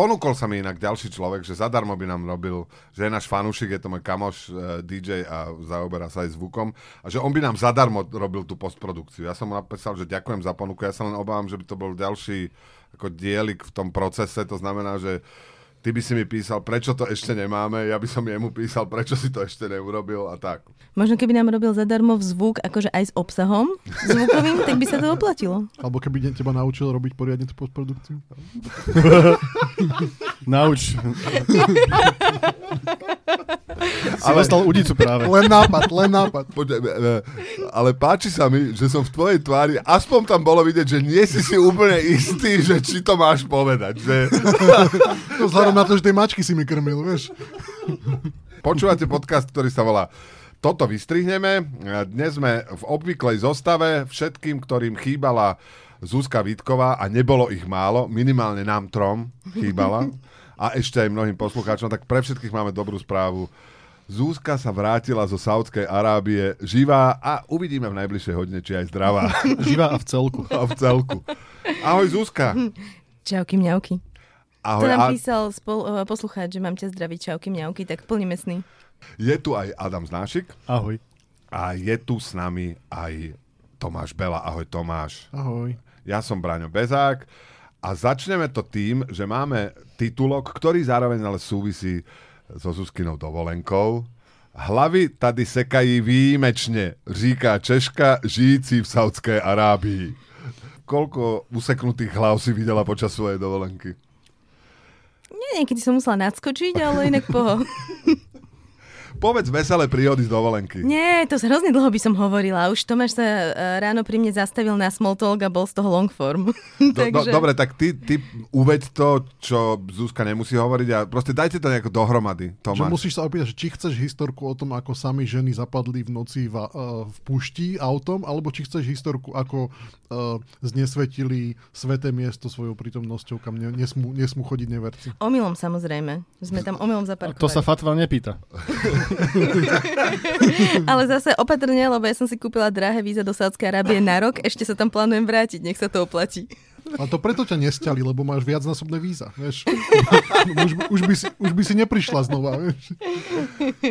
ponúkol sa mi inak ďalší človek, že zadarmo by nám robil, že je náš fanúšik, je to môj kamoš uh, DJ a zaoberá sa aj zvukom. A že on by nám zadarmo robil tú postprodukciu. Ja som mu napísal, že ďakujem za ponuku, ja sa len obávam, že by to bol ďalší ako dielik v tom procese, to znamená, že ty by si mi písal, prečo to ešte nemáme, ja by som jemu písal, prečo si to ešte neurobil a tak. Možno keby nám robil zadarmo v zvuk, akože aj s obsahom zvukovým, tak by sa to oplatilo. Alebo keby teba naučil robiť poriadne tú postprodukciu. Nauč. si ale... dostal udicu práve. Len nápad, len nápad. Poďme, ale páči sa mi, že som v tvojej tvári, aspoň tam bolo vidieť, že nie si si úplne istý, že či to máš povedať. Že... Na to, že tie mačky si mi krmil, vieš. Počúvate podcast, ktorý sa volá toto vystrihneme. Dnes sme v obvyklej zostave všetkým, ktorým chýbala Zuzka Vítková a nebolo ich málo, minimálne nám trom chýbala a ešte aj mnohým poslucháčom, tak pre všetkých máme dobrú správu. Zúska sa vrátila zo Saudskej Arábie živá a uvidíme v najbližšej hodine, či aj zdravá. živá a v celku. A v celku. Ahoj Zúska. Čauky mňauky. Ahoj. To nám písal spol- eh, poslucháč, že mám ťa zdraviť čauky mňauky, tak plníme sny. Je tu aj Adam Znášik. Ahoj. A je tu s nami aj Tomáš Bela. Ahoj Tomáš. Ahoj. Ja som Braňo Bezák a začneme to tým, že máme titulok, ktorý zároveň ale súvisí so Zuzkinou dovolenkou. Hlavy tady sekají výjimečne, říká Češka, žijící v Saudskej Arábii. Koľko useknutých hlav si videla počas svojej dovolenky? Nie, niekedy som musela nadskočiť, ale inak poho. Povedz veselé príhody z dovolenky. Nie, to hrozne dlho by som hovorila. Už Tomáš sa uh, ráno pri mne zastavil na small talk a bol z toho long form. Do, Takže... do, dobre, tak ty, ty uveď to, čo Zuzka nemusí hovoriť a proste dajte to nejako dohromady, Tomáš. Že musíš sa opýtať, či chceš historku o tom, ako sami ženy zapadli v noci v, uh, v pušti autom, alebo či chceš historku, ako uh, znesvetili sveté miesto svojou prítomnosťou, kam ne, nesmú, nesmú chodiť neverci. Omylom samozrejme. Sme tam omylom zaparkovali. To sa Fatva nepýta. Ale zase opatrne, lebo ja som si kúpila drahé víza do Sádskej Arábie na rok, ešte sa tam plánujem vrátiť, nech sa to oplatí. A to preto ťa nesťali, lebo máš viacnásobné víza, vieš. už, už, by si, už by si neprišla znova, vieš.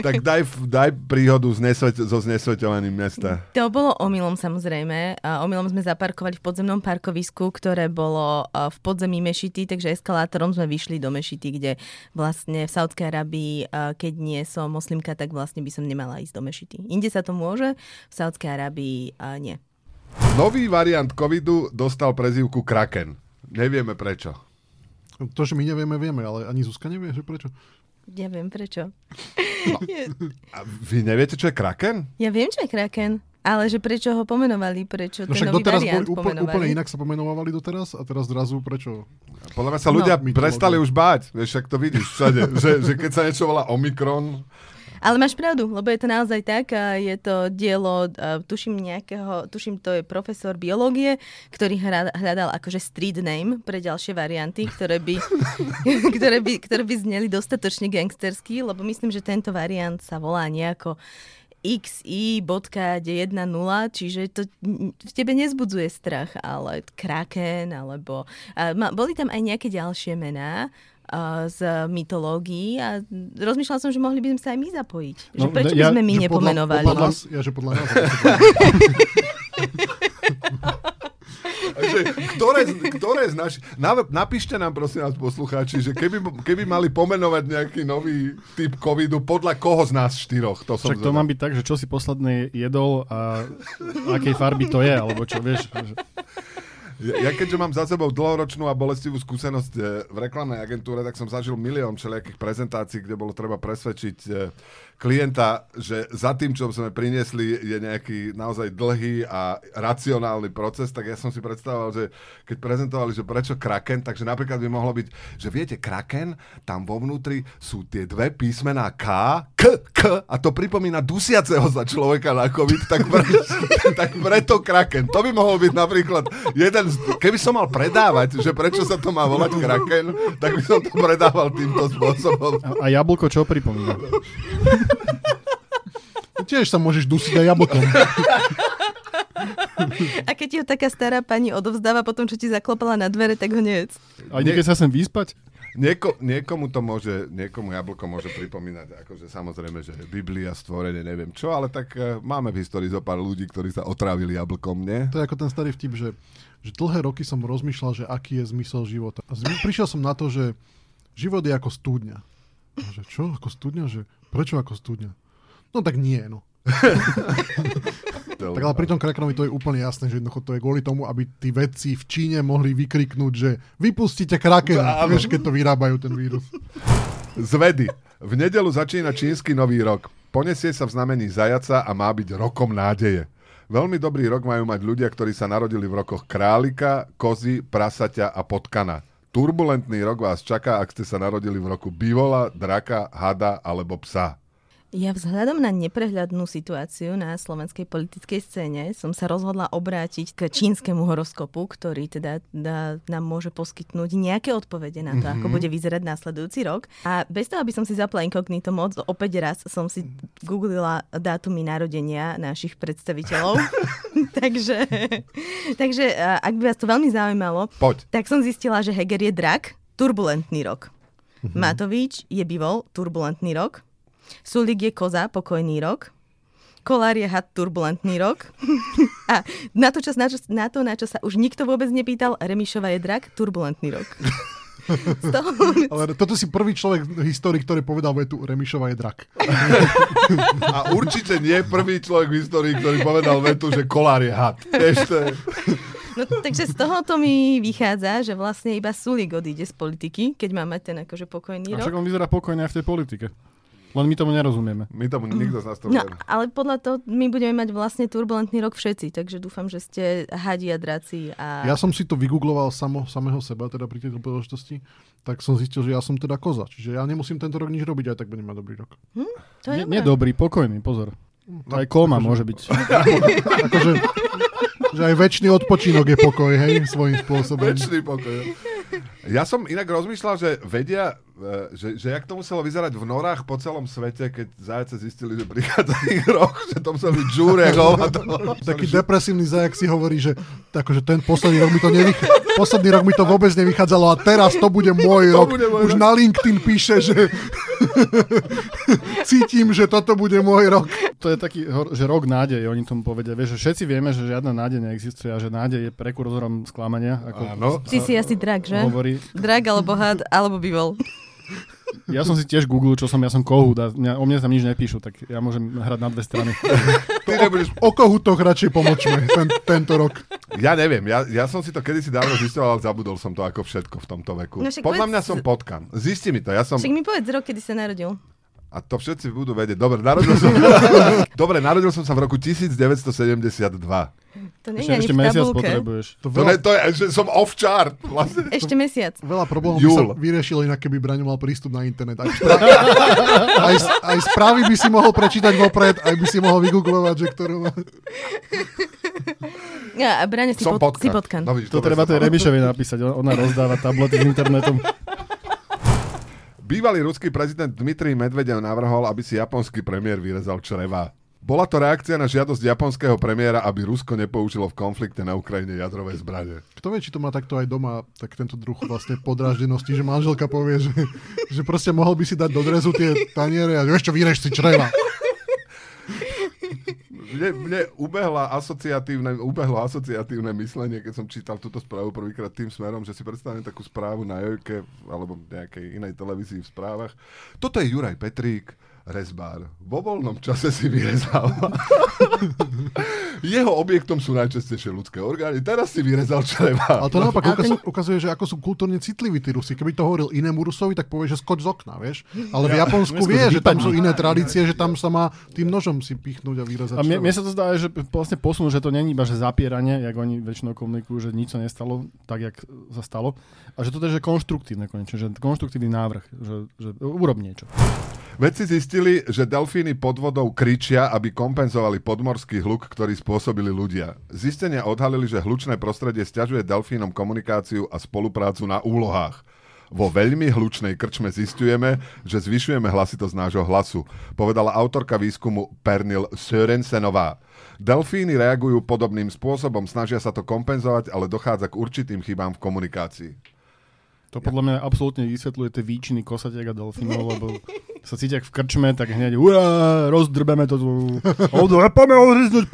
Tak daj, daj príhodu z nesveť, so znesveťovaním mesta. To bolo omylom samozrejme. Omylom sme zaparkovali v podzemnom parkovisku, ktoré bolo v podzemí Mešity, takže eskalátorom sme vyšli do Mešity, kde vlastne v Saudskej Arabii, keď nie som moslimka, tak vlastne by som nemala ísť do Mešity. Inde sa to môže, v Saudskej Arabii nie. Nový variant covidu dostal prezývku Kraken. Nevieme prečo. To, že my nevieme, vieme, ale ani Zuzka nevie, že prečo. Ja viem prečo. No. A vy neviete, čo je Kraken? Ja viem, čo je Kraken. Ale že prečo ho pomenovali, prečo no ten nový doteraz variant boli, úplne, úplne inak sa pomenovali doteraz a teraz zrazu prečo? Podľa mňa sa ľudia no, prestali už báť, vieš, ak to vidíš všade, že, že keď sa niečo volá Omikron, ale máš pravdu, lebo je to naozaj tak. Je to dielo, tuším nejakého, tuším to je profesor biológie, ktorý hľadal akože street name pre ďalšie varianty, ktoré by, ktoré by, ktoré by zneli dostatočne gangstersky, lebo myslím, že tento variant sa volá nejako xi.10, čiže to v tebe nezbudzuje strach, ale Kraken, alebo... A, ma, boli tam aj nejaké ďalšie mená, z mytológií a rozmýšľala som, že mohli by sme sa aj my zapojiť. No, že prečo ja, by sme my nepomenovali? Podľa, podľa nás, ja, že podľa nás. že, ktoré, ktoré z naš... napíšte nám prosím vás poslucháči, že keby, keby mali pomenovať nejaký nový typ covidu, podľa koho z nás štyroch? To som Však to má byť tak, že čo si posledný jedol a akej farby to je, alebo čo vieš. Že... Ja keďže mám za sebou dlhoročnú a bolestivú skúsenosť eh, v reklamnej agentúre, tak som zažil milión všelijakých prezentácií, kde bolo treba presvedčiť eh, klienta, že za tým, čo sme priniesli, je nejaký naozaj dlhý a racionálny proces, tak ja som si predstavoval, že keď prezentovali, že prečo Kraken, takže napríklad by mohlo byť, že viete, Kraken, tam vo vnútri sú tie dve písmená K, K, K a to pripomína dusiaceho za človeka na COVID, tak, pre, tak preto Kraken. To by mohol byť napríklad jeden, z, keby som mal predávať, že prečo sa to má volať Kraken, tak by som to predával týmto spôsobom. A, a jablko čo pripomína? Tiež sa môžeš dusiť aj jablkom. A keď ti ho taká stará pani odovzdáva potom, čo ti zaklopala na dvere, tak ho nejedz. A niekedy sa sem vyspať? Nieko, niekomu to môže, niekomu jablko môže pripomínať, akože samozrejme, že Biblia, stvorenie, neviem čo, ale tak uh, máme v histórii zo pár ľudí, ktorí sa otrávili jablkom, nie? To je ako ten starý vtip, že, že dlhé roky som rozmýšľal, že aký je zmysel života. A zmi- prišiel som na to, že život je ako studňa. Že čo, ako studňa? Že prečo ako studňa? No tak nie, no. Tak ale pri tom Krakenovi to je úplne jasné, že jednoducho to je kvôli tomu, aby tí vedci v Číne mohli vykriknúť, že vypustite Kraken, Áno. vieš, keď to vyrábajú ten vírus. Z vedy. V nedelu začína čínsky nový rok. Ponesie sa v znamení zajaca a má byť rokom nádeje. Veľmi dobrý rok majú mať ľudia, ktorí sa narodili v rokoch králika, kozy, prasaťa a potkana. Turbulentný rok vás čaká, ak ste sa narodili v roku bivola, draka, hada alebo psa. Ja vzhľadom na neprehľadnú situáciu na slovenskej politickej scéne som sa rozhodla obrátiť k čínskemu horoskopu, ktorý teda dá, nám môže poskytnúť nejaké odpovede na to, mm-hmm. ako bude vyzerať následujúci rok. A bez toho, aby som si zapla inkognito moc, opäť raz som si googlila dátumy narodenia našich predstaviteľov. takže, takže ak by vás to veľmi zaujímalo, Poď. tak som zistila, že Heger je drak, turbulentný rok. Mm-hmm. Matovič je bivol, turbulentný rok. Sulik je koza, pokojný rok. Kolár je had, turbulentný rok. A na to, čo, na, čo, na to, na čo sa už nikto vôbec nepýtal, Remišova je drak, turbulentný rok. Toho, Ale toto si prvý človek v histórii, ktorý povedal vetu Remišova je drak. A určite nie prvý človek v histórii, ktorý povedal vetu, že kolár je had. Je... no, takže z tohoto mi vychádza, že vlastne iba Sulik odíde z politiky, keď má mať ten akože pokojný A rok. však on vyzerá pokojne aj v tej politike. Len my tomu nerozumieme. My tomu nikto z nás to No, ale podľa toho my budeme mať vlastne turbulentný rok všetci, takže dúfam, že ste hadi a draci a... Ja som si to vygoogloval samo, samého seba, teda pri tejto príležitosti, tak som zistil, že ja som teda koza. Čiže ja nemusím tento rok nič robiť, aj tak budem mať dobrý rok. to je Nie, nie dobrý, pokojný, pozor. Aj koma môže byť. Akože, že aj väčší odpočinok je pokoj, hej, svojím spôsobom. Väčší pokoj. Ja som inak rozmýšľal, že vedia, e, že, že jak to muselo vyzerať v norách po celom svete, keď zajace zistili, že prichádza ich rok, že to muselo byť žúre. Taký depresívny zajak si hovorí, že akože ten posledný rok mi to nevych... posledný rok mi to vôbec nevychádzalo a teraz to bude môj To rok. bude môj Už rok. na LinkedIn píše, že cítim, že toto bude môj rok. To je taký, že rok nádej, oni tomu povedia. Vieš, že všetci vieme, že žiadna nádej neexistuje a že nádej je prekurzorom sklamania. Ako Áno. Ty si asi drak, že? hovorí. Drak alebo had, alebo bivol. Ja som si tiež googlil, čo som, ja som kohút a mňa, o mne tam nič nepíšu, tak ja môžem hrať na dve strany. Ty nebudeš... O kohutoch radšej pomočme ten, tento rok. Ja neviem, ja, ja som si to kedysi dávno zistoval, ale zabudol som to ako všetko v tomto veku. No Podľa povedz- mňa som potkan. Zisti mi to, ja som... Však mi povedz rok, kedy sa narodil. A to všetci budú vedieť. Dobre, narodil som... Dobre, narodil som sa v roku 1972. To nie Ešte, je ešte v mesiac potrebuješ. To To, ne, veľa, to je, že som off chart. Vlastne. Ešte mesiac. veľa problémov by sa Júl. vyriešilo inak, keby Braňo mal prístup na internet. Aj, spra- aj, aj správy by si mohol prečítať vopred, aj by si mohol vygooglovať, že ktorú. Ja, a Brane si, pod, si potkan. No, vidíš, To treba tej mal. Remišovej napísať, ona rozdáva tablety s internetom. Bývalý ruský prezident Dmitrij Medvedev navrhol, aby si japonský premiér vyrezal čreva. Bola to reakcia na žiadosť japonského premiéra, aby Rusko nepoužilo v konflikte na Ukrajine jadrové zbranie. Kto vie, či to má takto aj doma, tak tento druh vlastne podráždenosti, že manželka povie, že, že proste mohol by si dať do drezu tie taniere a vieš čo, vyrež si čreva. Mne, mne ubehla asociatívne, ubehlo asociatívne myslenie, keď som čítal túto správu prvýkrát tým smerom, že si predstavím takú správu na Jojke alebo nejakej inej televízii v správach. Toto je Juraj Petrík, rezbár. Vo voľnom čase si vyrezal. Jeho objektom sú najčastejšie ľudské orgány. Teraz si vyrezal čreva. Ale to naopak ukaz, ten- ukazuje, že ako sú kultúrne citliví tí Rusi. Keby to hovoril inému Rusovi, tak povie, že skoč z okna, vieš. Ale v Japonsku vie, že tam sú iné tradície, že tam sa má tým nožom si pichnúť a vyrezať A mne, mne sa to zdá, že vlastne posunú, že to není iba že zapieranie, jak oni väčšinou komunikujú, že nič sa nestalo tak, jak sa stalo. A že to je že konštruktívne konečne, že konštruktívny návrh, že, že urob niečo. Vedci zistili, že delfíny pod vodou kričia, aby kompenzovali podmorský hluk, ktorý spôsobili ľudia. Zistenia odhalili, že hlučné prostredie stiažuje delfínom komunikáciu a spoluprácu na úlohách. Vo veľmi hlučnej krčme zistujeme, že zvyšujeme hlasitosť nášho hlasu, povedala autorka výskumu Pernil Sörensenová. Delfíny reagujú podobným spôsobom, snažia sa to kompenzovať, ale dochádza k určitým chybám v komunikácii. To podľa mňa absolútne vysvetľuje tie výčiny kosatiek a delfínov, lebo sa cítia v krčme, tak hneď ura, rozdrbeme to tu. Poďme odriznúť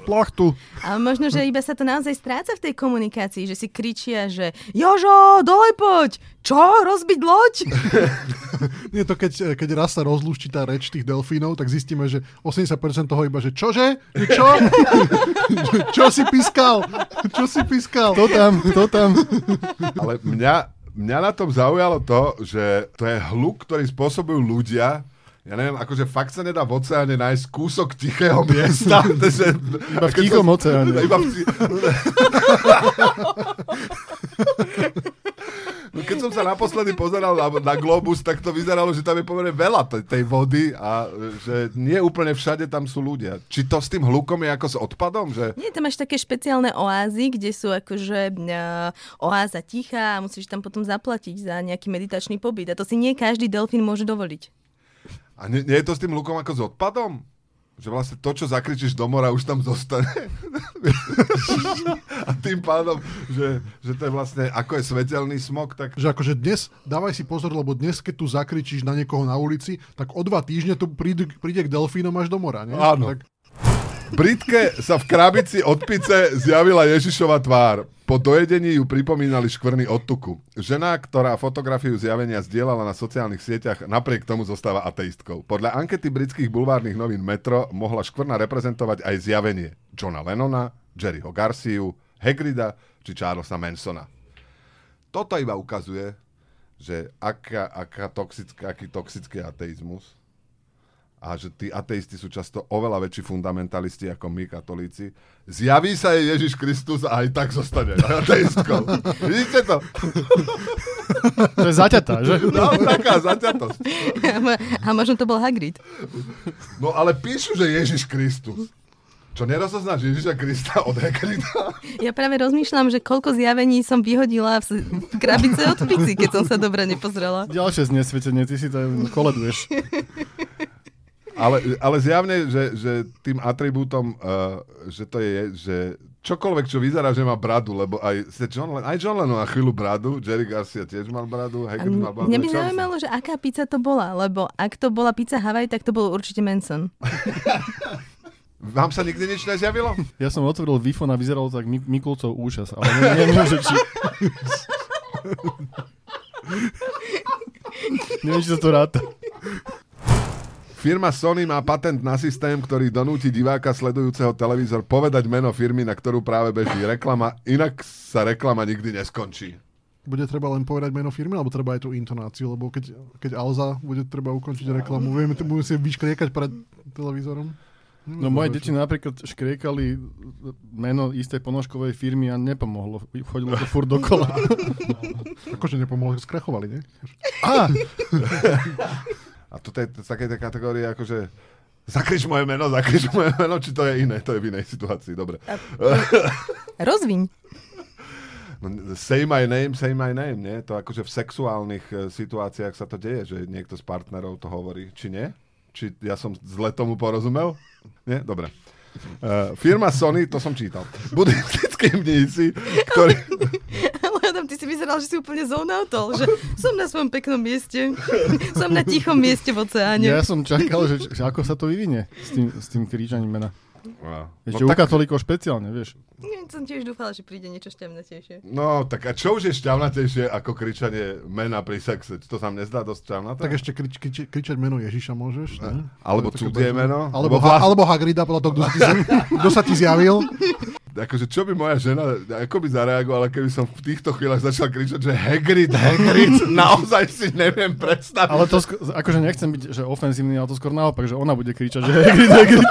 plachtu. A možno, že iba sa to naozaj stráca v tej komunikácii, že si kričia, že Jožo, dole poď! Čo? Rozbiť loď? Nie to, keď, keď raz sa rozlúšti tá reč tých delfínov, tak zistíme, že 80% toho iba, že čože? Čo? Čo si pískal? Čo si pískal? To tam, to tam. Ale mňa, mňa na tom zaujalo to, že to je hluk, ktorý spôsobujú ľudia, ja neviem, akože fakt sa nedá v oceáne nájsť kúsok tichého miesta. že, Iba v tichom oceáne. Iba v, keď som sa naposledy pozeral na, na Globus, tak to vyzeralo, že tam je pomerne veľa tej, tej vody a že nie úplne všade tam sú ľudia. Či to s tým hlukom je ako s odpadom? Že... Nie, tam máš také špeciálne oázy, kde sú akože uh, oáza ticha a musíš tam potom zaplatiť za nejaký meditačný pobyt. A to si nie každý delfín môže dovoliť. A nie, nie je to s tým hlukom ako s odpadom? Že vlastne to, čo zakričíš do mora, už tam zostane. a tým pádom, že, že to je vlastne, ako je svetelný smog, tak... Že akože dnes, dávaj si pozor, lebo dnes, keď tu zakričíš na niekoho na ulici, tak o dva týždne tu príde, príde k delfínom až do mora, nie? Áno. Tak, Britke sa v krabici od pice zjavila Ježišova tvár. Po dojedení ju pripomínali škvrny od tuku. Žena, ktorá fotografiu zjavenia zdieľala na sociálnych sieťach, napriek tomu zostáva ateistkou. Podľa ankety britských bulvárnych novín Metro mohla škvrna reprezentovať aj zjavenie Johna Lennona, Jerryho Garciu, Hagrida či Charlesa Mansona. Toto iba ukazuje, že aká, aká toxická, aký toxický ateizmus a že tí ateisti sú často oveľa väčší fundamentalisti ako my, katolíci. Zjaví sa jej Ježiš Kristus a aj tak zostane ateistkou. Vidíte to? To je zaťatá, že? No, taká zaťatosť. A možno to bol Hagrid. No ale píšu, že Ježiš Kristus. Čo nerozoznáš Ježiša Krista od Hekrita? Ja práve rozmýšľam, že koľko zjavení som vyhodila v, krabice od pici, keď som sa dobre nepozrela. Ďalšie znesvetenie, ty si to koleduješ. Ale, ale zjavne, že, že tým atribútom, uh, že to je, že čokoľvek, čo vyzerá, že má bradu, lebo aj, John Lennon, aj John Lennon má chvíľu bradu, Jerry Garcia tiež mal bradu, Hagrid mal bradu. Mňa by zaujímalo, že aká pizza to bola, lebo ak to bola pizza Hawaii, tak to bol určite Manson. Vám sa nikdy nič nezjavilo? Ja som otvoril wi a vyzeralo tak Mi- Mikulcov účas, ale ne- neviem, že či... neviem, či sa to ráta. Firma Sony má patent na systém, ktorý donúti diváka sledujúceho televízor povedať meno firmy, na ktorú práve beží reklama, inak sa reklama nikdy neskončí. bude treba len povedať meno firmy, alebo treba aj tú intonáciu, lebo keď, keď Alza bude treba ukončiť reklamu, vieme, to budeme si vyškriekať pred televízorom. No moje deti napríklad škriekali meno istej ponožkovej firmy a nepomohlo. Chodilo to furt dokola. Akože nepomohli, skrachovali, nie? Á, A toto je tej kategórie, akože zakrič moje meno, zakrič moje meno, či to je iné, to je v inej situácii, dobre. Rozviň. No, Say my name, say my name, nie? To akože v sexuálnych e, situáciách sa to deje, že niekto z partnerov to hovorí, či nie? Či ja som zle tomu porozumel? Nie? Dobre. Uh, firma Sony, to som čítal. Buddhistickí mnísi, ktorí... Adam, ty si vyzeral, že si úplne zonautol, že som na svojom peknom mieste. som na tichom mieste v oceáne. ja som čakal, že, že ako sa to vyvinie s tým, s tým kričaním mena. No, Ešte u katolíkov špeciálne, vieš. Nie, som tiež dúfala, že príde niečo šťavnatejšie. no, tak a čo už je šťavnatejšie ako kričanie mena pri sexe? To sa nezdá dosť šťavnaté? Tak ešte krič, krič, kričať meno Ježiša môžeš. Ne? Alebo cudzie meno? Alebo, Lebo ha, alebo Hagrida, podľa toho, kto sa ti zjavil. Akože čo by moja žena, ako by zareagovala, keby som v týchto chvíľach začal kričať, že Hagrid, Hagrid, naozaj si neviem predstaviť. Ale to, sk- akože nechcem byť že ofenzívny, ale to skôr naopak, že ona bude kričať, že Hagrid, Hagrid.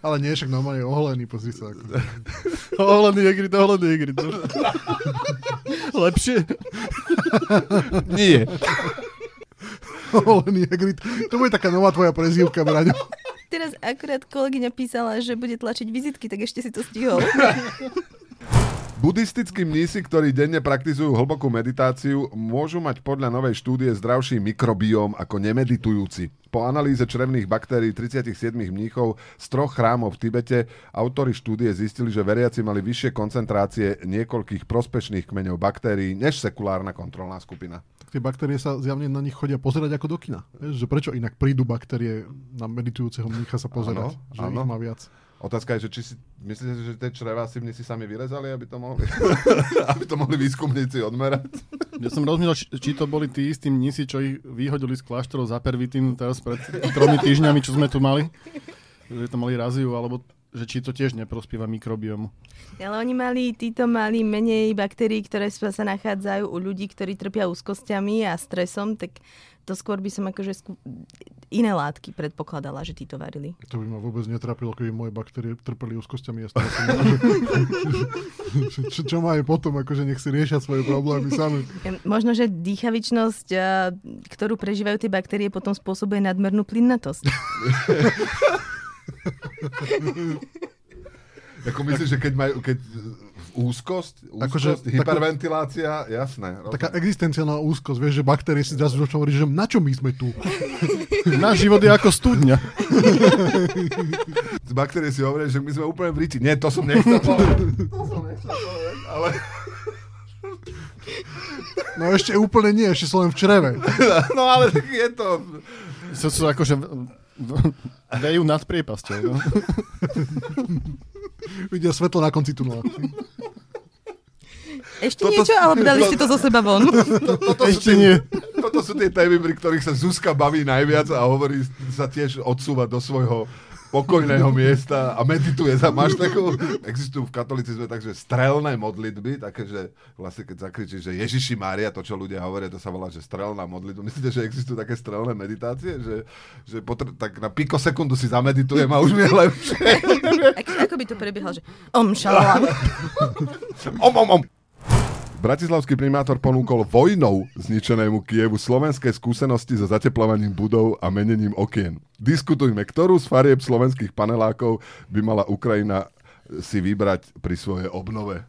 Ale nie, však normálne je oholený, pozri sa. Ako. Ohledný Hagrid, ohledný Hagrid. Lepšie? Nie. Oholený Hagrid. To bude taká nová tvoja prezývka, Braňo. Teraz akurát kolegyňa písala, že bude tlačiť vizitky, tak ešte si to stihol. Buddhistickí mnísi, ktorí denne praktizujú hlbokú meditáciu, môžu mať podľa novej štúdie zdravší mikrobióm ako nemeditujúci. Po analýze črevných baktérií 37 mníchov z troch chrámov v Tibete autori štúdie zistili, že veriaci mali vyššie koncentrácie niekoľkých prospešných kmeňov baktérií než sekulárna kontrolná skupina. tie baktérie sa zjavne na nich chodia pozerať ako do kina. Že prečo inak prídu baktérie na meditujúceho mnícha sa pozerať? Áno, že áno. ich má viac. Otázka je, že či si, myslíte, že tie črevá si si sami vyrezali, aby to mohli, aby to mohli výskumníci odmerať? Ja som rozmýšľal, či, to boli tí istí mnisi, čo ich vyhodili z kláštorov za pervitín teraz pred tromi týždňami, čo sme tu mali. Že to mali raziu, alebo že či to tiež neprospieva mikrobiomu. Ale oni mali, títo mali menej baktérií, ktoré sa sa nachádzajú u ľudí, ktorí trpia úzkosťami a stresom, tak to skôr by som akože skú... iné látky predpokladala, že títo varili. To by ma vôbec netrápilo, keby moje baktérie trpeli úzkosťami. Stresom. čo, čo majú potom, akože nech si riešia svoje problémy sami. Možno, že dýchavičnosť, a, ktorú prežívajú tie baktérie, potom spôsobuje nadmernú plynnatosť. Ako myslíš, že keď majú keď úzkosť, úzkosť Akože takú- hyperventilácia, jasné. Taká existenciálna úzkosť, vieš, že baktérie si zrazu začnú hovoriť, že na čo my sme tu? Náš život je ako studňa. Z baktérie si hovoria, že my sme úplne v ríti. Nie, to som nechcel povedať. To som nechcel povedať, ale... No ešte úplne nie, ešte som len v čreve. No ale tak je to... To sú akože vejú nad priepasťou. No. Vidia svetlo na konci tunela. Ešte Toto- niečo, alebo dali ste to zo seba von? Toto Ešte sú tie, nie. Toto sú tie témy, pri ktorých sa Zuzka baví najviac a hovorí, sa tiež odsúva do svojho pokojného miesta a medituje sa. Máš takú, existujú v katolicizme takže strelné modlitby, také, že vlastne keď zakričíš, že Ježiši Mária, to čo ľudia hovoria, to sa volá, že strelná modlitba. Myslíte, že existujú také strelné meditácie? Že, že potr- tak na pikosekundu si zameditujem a už mi je lepšie. Ako, ako by to prebiehalo, že om šalala. Om, om, om. Bratislavský primátor ponúkol vojnou zničenému Kievu slovenské skúsenosti so zateplovaním budov a menením okien. Diskutujme, ktorú z farieb slovenských panelákov by mala Ukrajina si vybrať pri svojej obnove.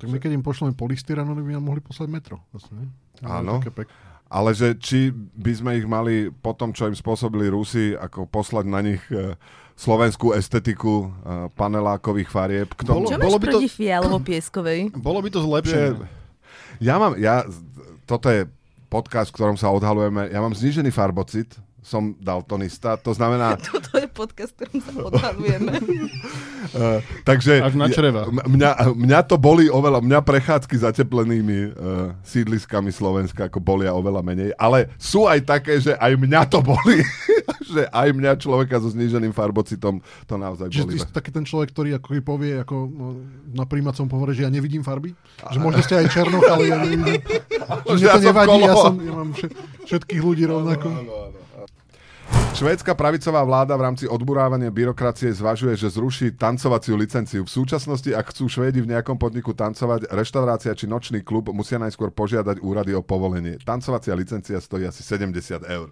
Tak my keď im pošleme polystyrán, oni by nám mohli poslať metro. Vlastne, ne? Áno. Také pek- Ale že či by sme ich mali po tom, čo im spôsobili Rusi, ako poslať na nich e, slovenskú estetiku e, panelákových farieb. K tomu, Čo Bolo máš by to- proti fialovo-pieskovej? Bolo by to zlepšie. ja mám, ja, toto je podcast, v ktorom sa odhalujeme, ja mám znížený farbocit, som daltonista, to znamená, Toto je podcast, ktorom sa odhalujeme. uh, takže Až na čreva. mňa, mňa to boli oveľa, mňa prechádzky zateplenými uh, sídliskami Slovenska ako bolia oveľa menej, ale sú aj také, že aj mňa to boli, že aj mňa človeka so zníženým farbocitom to naozaj Čiže boli. ty si taký ten človek, ktorý ako povie ako no, na príjmacom povore, že ja nevidím farby? Že možno ste aj černoch, ale ja nevidím. Že mne ja to nevadí, ja, som, ja mám všet, všetkých ľudí rovnako. Švédska pravicová vláda v rámci odburávania byrokracie zvažuje, že zruší tancovaciu licenciu. V súčasnosti, ak chcú Švédi v nejakom podniku tancovať, reštaurácia či nočný klub musia najskôr požiadať úrady o povolenie. Tancovacia licencia stojí asi 70 eur.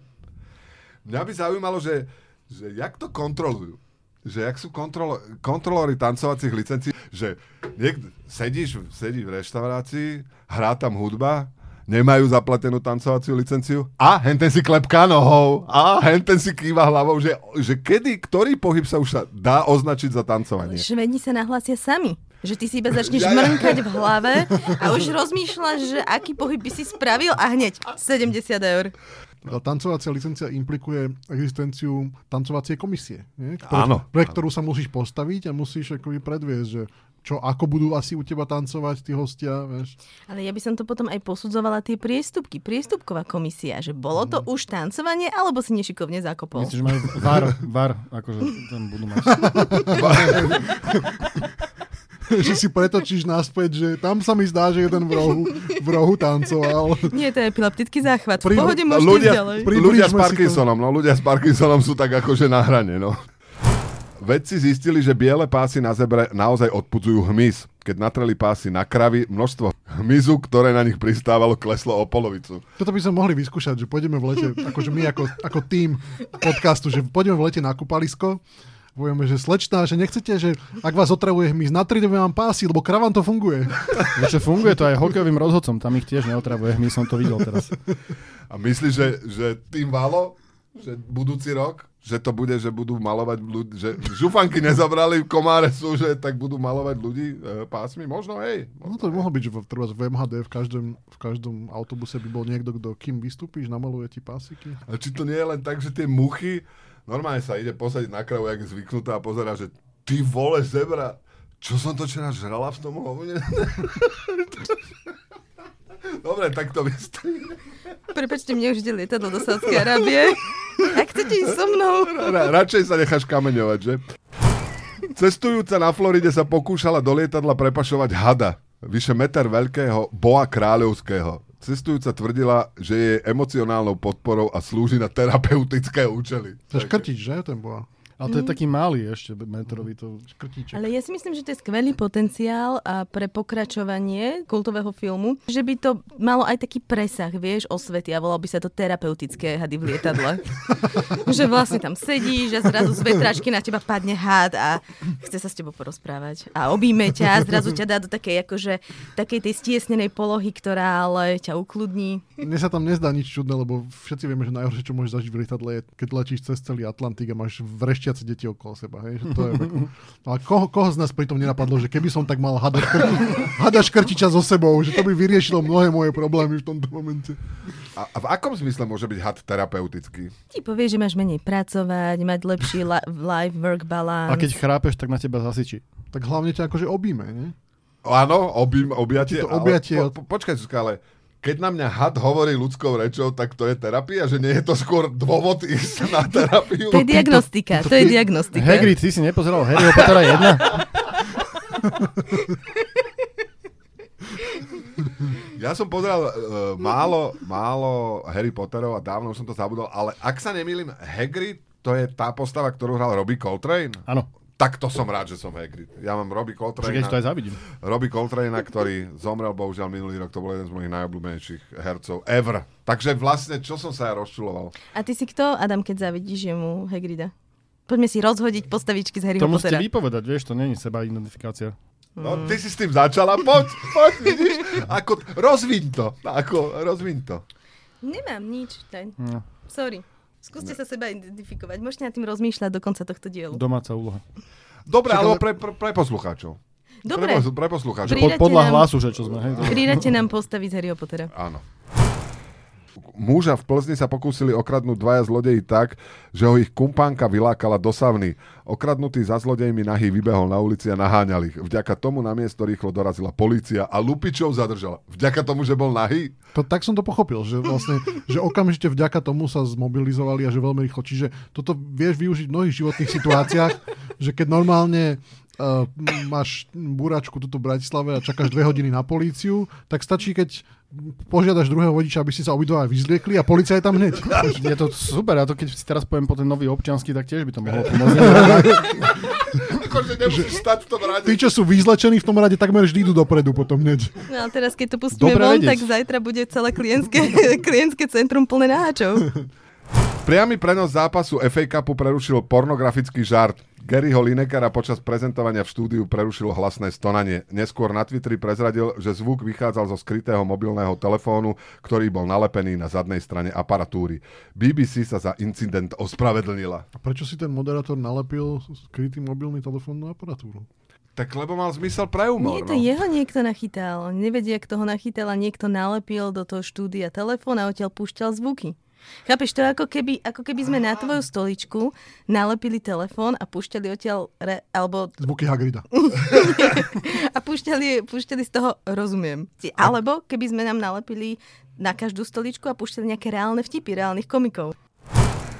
Mňa by zaujímalo, že, že jak to kontrolujú. Že jak sú kontrolo, kontrolóri tancovacích licencií, že niek- sedíš, sedíš v reštaurácii, hrá tam hudba, nemajú zaplatenú tancovaciu licenciu a henten si klepká nohou a henten si kýva hlavou, že, že kedy, ktorý pohyb sa už sa dá označiť za tancovanie. Švedi sa nahlásia sami. Že ty si iba začneš Ja, ja. mrnkať v hlave a už rozmýšľaš, že aký pohyb by si spravil a hneď 70 eur. A tancovacia licencia implikuje existenciu tancovacie komisie, nie? Áno. pre ktorú sa musíš postaviť a musíš akoby predviesť, že čo, ako budú asi u teba tancovať tí hostia, vieš. Ale ja by som to potom aj posudzovala tie priestupky. Priestupková komisia, že bolo to už tancovanie, alebo si nešikovne zakopol. Myslím, že majú var, var, akože tam budú mať. že si pretočíš naspäť, že tam sa mi zdá, že jeden v rohu, v rohu tancoval. Nie, to je epileptický záchvat. V pohode môžete ľudia, ďalej. Ľudia s si to. Parkinsonom, no ľudia s Parkinsonom sú tak akože na hrane, no. Vedci zistili, že biele pásy na zebre naozaj odpudzujú hmyz. Keď natreli pásy na kravy, množstvo hmyzu, ktoré na nich pristávalo, kleslo o polovicu. Toto by sme mohli vyskúšať, že pôjdeme v lete, akože my ako, ako tým podcastu, že pôjdeme v lete na kúpalisko, Povieme, že slečná, že nechcete, že ak vás otravuje hmyz, natriedeme vám pásy, lebo kravan to funguje. Vieš čo, funguje to aj hokejovým rozhodcom, tam ich tiež neotravuje hmyz, som to videl teraz. A myslíš, že, že tým valo, že budúci rok, že to bude, že budú malovať ľudí, že žufanky nezabrali, komáre sú, že tak budú malovať ľudí e, pásmi? Možno, hej. No to by mohlo byť, že v, treba v MHD v každom, v každom autobuse by bol niekto, kto kým vystúpiš, namaluje ti pásiky. A či to nie je len tak, že tie muchy, normálne sa ide posadiť na kravu, jak je zvyknutá a pozera, že ty vole zebra, čo som to včera žrala v tom hovne? Dobre, tak to vystrihne. Prepačte, mne už ide lietadlo do Sádskej Arábie. Ak chcete ísť so mnou. Ra- radšej sa necháš kameňovať, že? Cestujúca na Floride sa pokúšala do lietadla prepašovať hada, vyše meter veľkého boa kráľovského. Cestujúca tvrdila, že je emocionálnou podporou a slúži na terapeutické účely. To je škrtič, že? Ten bola. Ale to je taký malý ešte metrový. To... Škrtiček. Ale ja si myslím, že to je skvelý potenciál a pre pokračovanie kultového filmu, že by to malo aj taký presah, vieš, o svety a volal by sa to terapeutické hady v lietadle. že vlastne tam sedíš a zrazu z vetračky na teba padne had a chce sa s tebou porozprávať. A obíme ťa a zrazu ťa dá do takej, akože, takej tej stiesnenej polohy, ktorá ale ťa ukludní. Mne sa tam nezdá nič čudné, lebo všetci vieme, že najhoršie, čo môžeš zažiť v lietadle, je, keď letíš cez celý Atlantik a máš vrešťace deti okolo seba. Hej? Že to je pekné. no a koho, koho z nás pritom nenapadlo, že keby som tak mal hada, škrti, hada škrtiča so sebou, že to by vyriešilo mnohé moje problémy v tomto momente. A, a v akom zmysle môže byť had terapeutický? Ti povie, že máš menej pracovať, mať lepší li- life-work balance. A keď chrápeš, tak na teba zasičí. Tak hlavne ťa akože objíme, nie? Áno, objím, objatie. To objatie- Ale, po, po, počkaj, Zuzka, ale keď na mňa had hovorí ľudskou rečou, tak to je terapia, že nie je to skôr dôvod ísť na terapiu? To je diagnostika, to je diagnostika. Hagrid, ty si nepozeral Harryho Pottera 1? Ja som pozeral uh, málo, málo Harry Potterov a dávno už som to zabudol, ale ak sa nemýlim, Hagrid to je tá postava, ktorú hral Robbie Coltrane? Áno, Tak to som rád, že som Hagrid. Ja mám Robbie Coltrane. to aj závidím. Robbie Coltrane, ktorý zomrel bohužiaľ minulý rok, to bol jeden z mojich najobľúbenejších hercov ever. Takže vlastne, čo som sa ja rozčuloval? A ty si kto, Adam, keď zavidíš jemu Hagrida? Poďme si rozhodiť postavičky z Harryho To musíte Pottera. vypovedať, vieš, to není seba identifikácia. No, ty si s tým začala, poď, poď, vidíš? Ako, rozviň to, ako, rozviň to. Nemám nič. Ten. No, Sorry. Skúste sa seba identifikovať. Môžete nad tým rozmýšľať do konca tohto dielu. domáca úloha. Dobre, Čak, alebo ale- pre, pre, pre poslucháčov. Dobre, Pre, pre poslucháčov. Pod, podľa nám- hlasu, že čo sme, hej. nám postavy z Harryho Pottera. Áno. Muža v Plzni sa pokúsili okradnúť dvaja zlodeji tak, že ho ich kumpánka vylákala do savny. Okradnutý za zlodejmi nahý vybehol na ulici a naháňal ich. Vďaka tomu na miesto rýchlo dorazila polícia a Lupičov zadržala. Vďaka tomu, že bol nahý? To, tak som to pochopil, že vlastne, že okamžite vďaka tomu sa zmobilizovali a že veľmi rýchlo. Čiže toto vieš využiť v mnohých životných situáciách, že keď normálne uh, máš búračku tuto v Bratislave a čakáš dve hodiny na políciu, tak stačí, keď požiadaš druhého vodiča, aby ste sa obidva vyzliekli a policia je tam hneď. Je to super, a to keď si teraz poviem po ten nový občiansky, tak tiež by to mohlo pomôcť. Akože nemusíš stať v tom rade. Tí, čo sú vyzlečení v tom rade, takmer vždy idú dopredu potom hneď. No ale teraz, keď to pustíme Dobre von, vedieť. tak zajtra bude celé klientské, klientské centrum plné naháčov. Priamy prenos zápasu FA Cupu prerušil pornografický žart. Garyho Linekera počas prezentovania v štúdiu prerušilo hlasné stonanie. Neskôr na Twitteri prezradil, že zvuk vychádzal zo skrytého mobilného telefónu, ktorý bol nalepený na zadnej strane aparatúry. BBC sa za incident ospravedlnila. A prečo si ten moderátor nalepil skrytý mobilný telefónnu aparatúru? Tak lebo mal zmysel pre humor. Nie, to no. jeho niekto nachytal. Nevedia, kto ho nachytal a niekto nalepil do toho štúdia telefón a odtiaľ púšťal zvuky. Chápeš, to je ako keby, ako keby sme na tvoju stoličku nalepili telefón a púšťali odtiaľ, re, alebo Zvuky Hagrida. a púšťali, púšťali z toho rozumiem. Alebo keby sme nám nalepili na každú stoličku a púšťali nejaké reálne vtipy, reálnych komikov.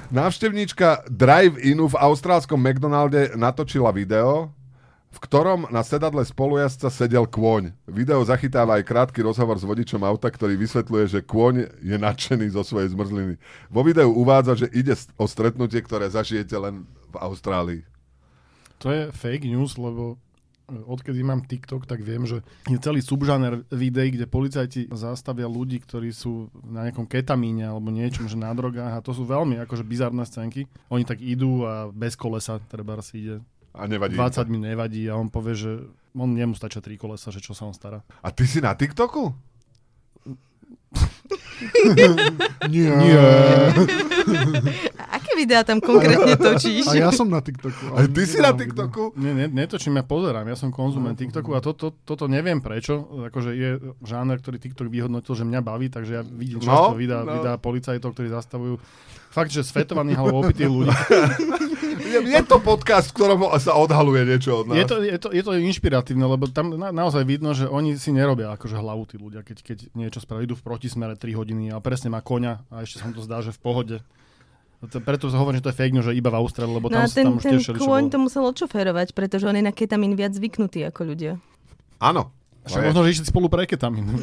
Návštevníčka Drive-Inu v austrálskom McDonalde natočila video, v ktorom na sedadle spolujazca sedel kôň. Video zachytáva aj krátky rozhovor s vodičom auta, ktorý vysvetľuje, že kôň je nadšený zo svojej zmrzliny. Vo videu uvádza, že ide o stretnutie, ktoré zažijete len v Austrálii. To je fake news, lebo odkedy mám TikTok, tak viem, že je celý subžáner videí, kde policajti zastavia ľudí, ktorí sú na nejakom ketamíne alebo niečom, že na drogách a to sú veľmi akože bizarné scénky. Oni tak idú a bez kolesa treba si ide. A nevadí. 20 mi nevadí a on povie, že on nemu stačia tri kolesa, že čo sa on stará. A ty si na TikToku? Nie. Nie. A aké videá tam konkrétne točíš? A ja som na TikToku. A ty si na Nemám video. TikToku? Ne, ne, netočím, ja pozerám, ja som konzument TikToku a to, to, toto neviem prečo, akože je žáner, ktorý TikTok vyhodnotil, že mňa baví, takže ja vidím No, často videá, no. videá policajtov, ktorí zastavujú fakt, že svetovaných alebo opitých ľudí. Je, je to podcast, v ktorom sa odhaluje niečo od nás. Je to, je, to, je to inšpiratívne, lebo tam na, naozaj vidno, že oni si nerobia akože hlavu tí ľudia, keď, keď niečo spravia, idú v protismere 3 hodiny a presne má koňa a ešte sa mu to zdá, že v pohode. To, preto sa hovorím, že to je fake news, že iba v Austrálii, lebo No tam, ten, tam už ten tiež kôň to musel odšoférovať, pretože on je na ketamín viac zvyknutý ako ľudia. Áno. Však možno, že išli spolu pre ketamín.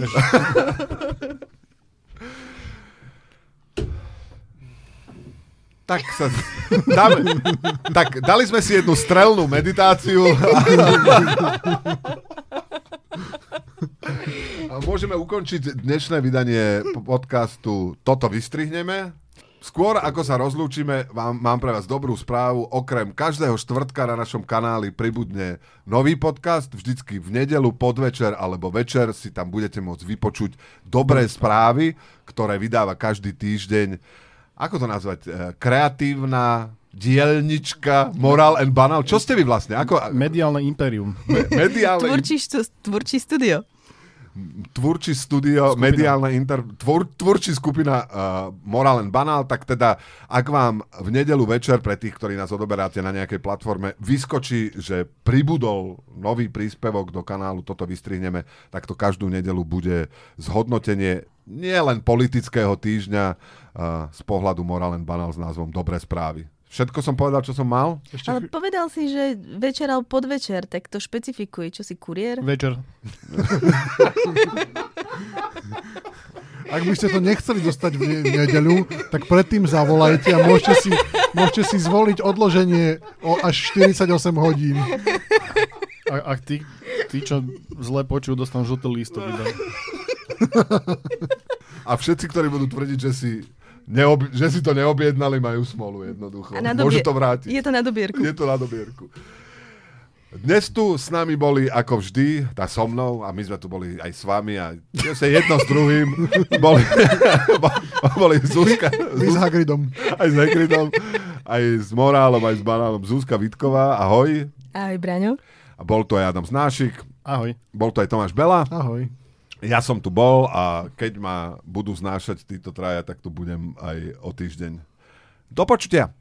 Tak sa dáme. tak dali sme si jednu strelnú meditáciu. A môžeme ukončiť dnešné vydanie podcastu Toto vystrihneme. Skôr ako sa rozlúčime, vám, mám pre vás dobrú správu. Okrem každého štvrtka na našom kanáli pribudne nový podcast. Vždycky v nedelu, podvečer alebo večer si tam budete môcť vypočuť dobré správy, ktoré vydáva každý týždeň. Ako to nazvať? Eh, Kreatívna dielnička Moral and Banal. Čo ste vy vlastne? Ako, Mediálne impérium. me- mediálne Tvurčí, štú- tvurčí studio. tvurčí studio, Skupina. mediálne inter, tvor, tvurčí skupina uh, Moral and Banal, tak teda ak vám v nedelu večer, pre tých, ktorí nás odoberáte na nejakej platforme, vyskočí, že pribudol nový príspevok do kanálu, toto vystrihneme, tak to každú nedelu bude zhodnotenie nie len politického týždňa uh, z pohľadu Moral and Banal s názvom Dobré správy. Všetko som povedal, čo som mal? Ešte Ale povedal si, že večer alebo podvečer, tak to špecifikuj. Čo si kuriér? Večer. Ak by ste to nechceli dostať v ne- v nedeľu, tak predtým zavolajte a môžete si, môžete si zvoliť odloženie o až 48 hodín. A, ak tí, tí, čo zle počujú, dostanú žltý lístok. A všetci, ktorí budú tvrdiť, že si, neob- že si to neobjednali, majú smolu jednoducho. A na Môžu dobie- to vrátiť. Je to na dobierku. Je to na dobierku. Dnes tu s nami boli ako vždy, tá so mnou a my sme tu boli aj s vami a sa jedno s druhým. boli, boli Zuzka, My s Hagridom. aj s Hagridom, aj s Morálom, aj s Banálom. Zuzka Vitková, ahoj. Ahoj, Braňo. A bol to aj Adam Znášik, Ahoj. bol to aj Tomáš Bela. Ahoj. Ja som tu bol a keď ma budú znášať títo traja, tak tu budem aj o týždeň. Do počutia.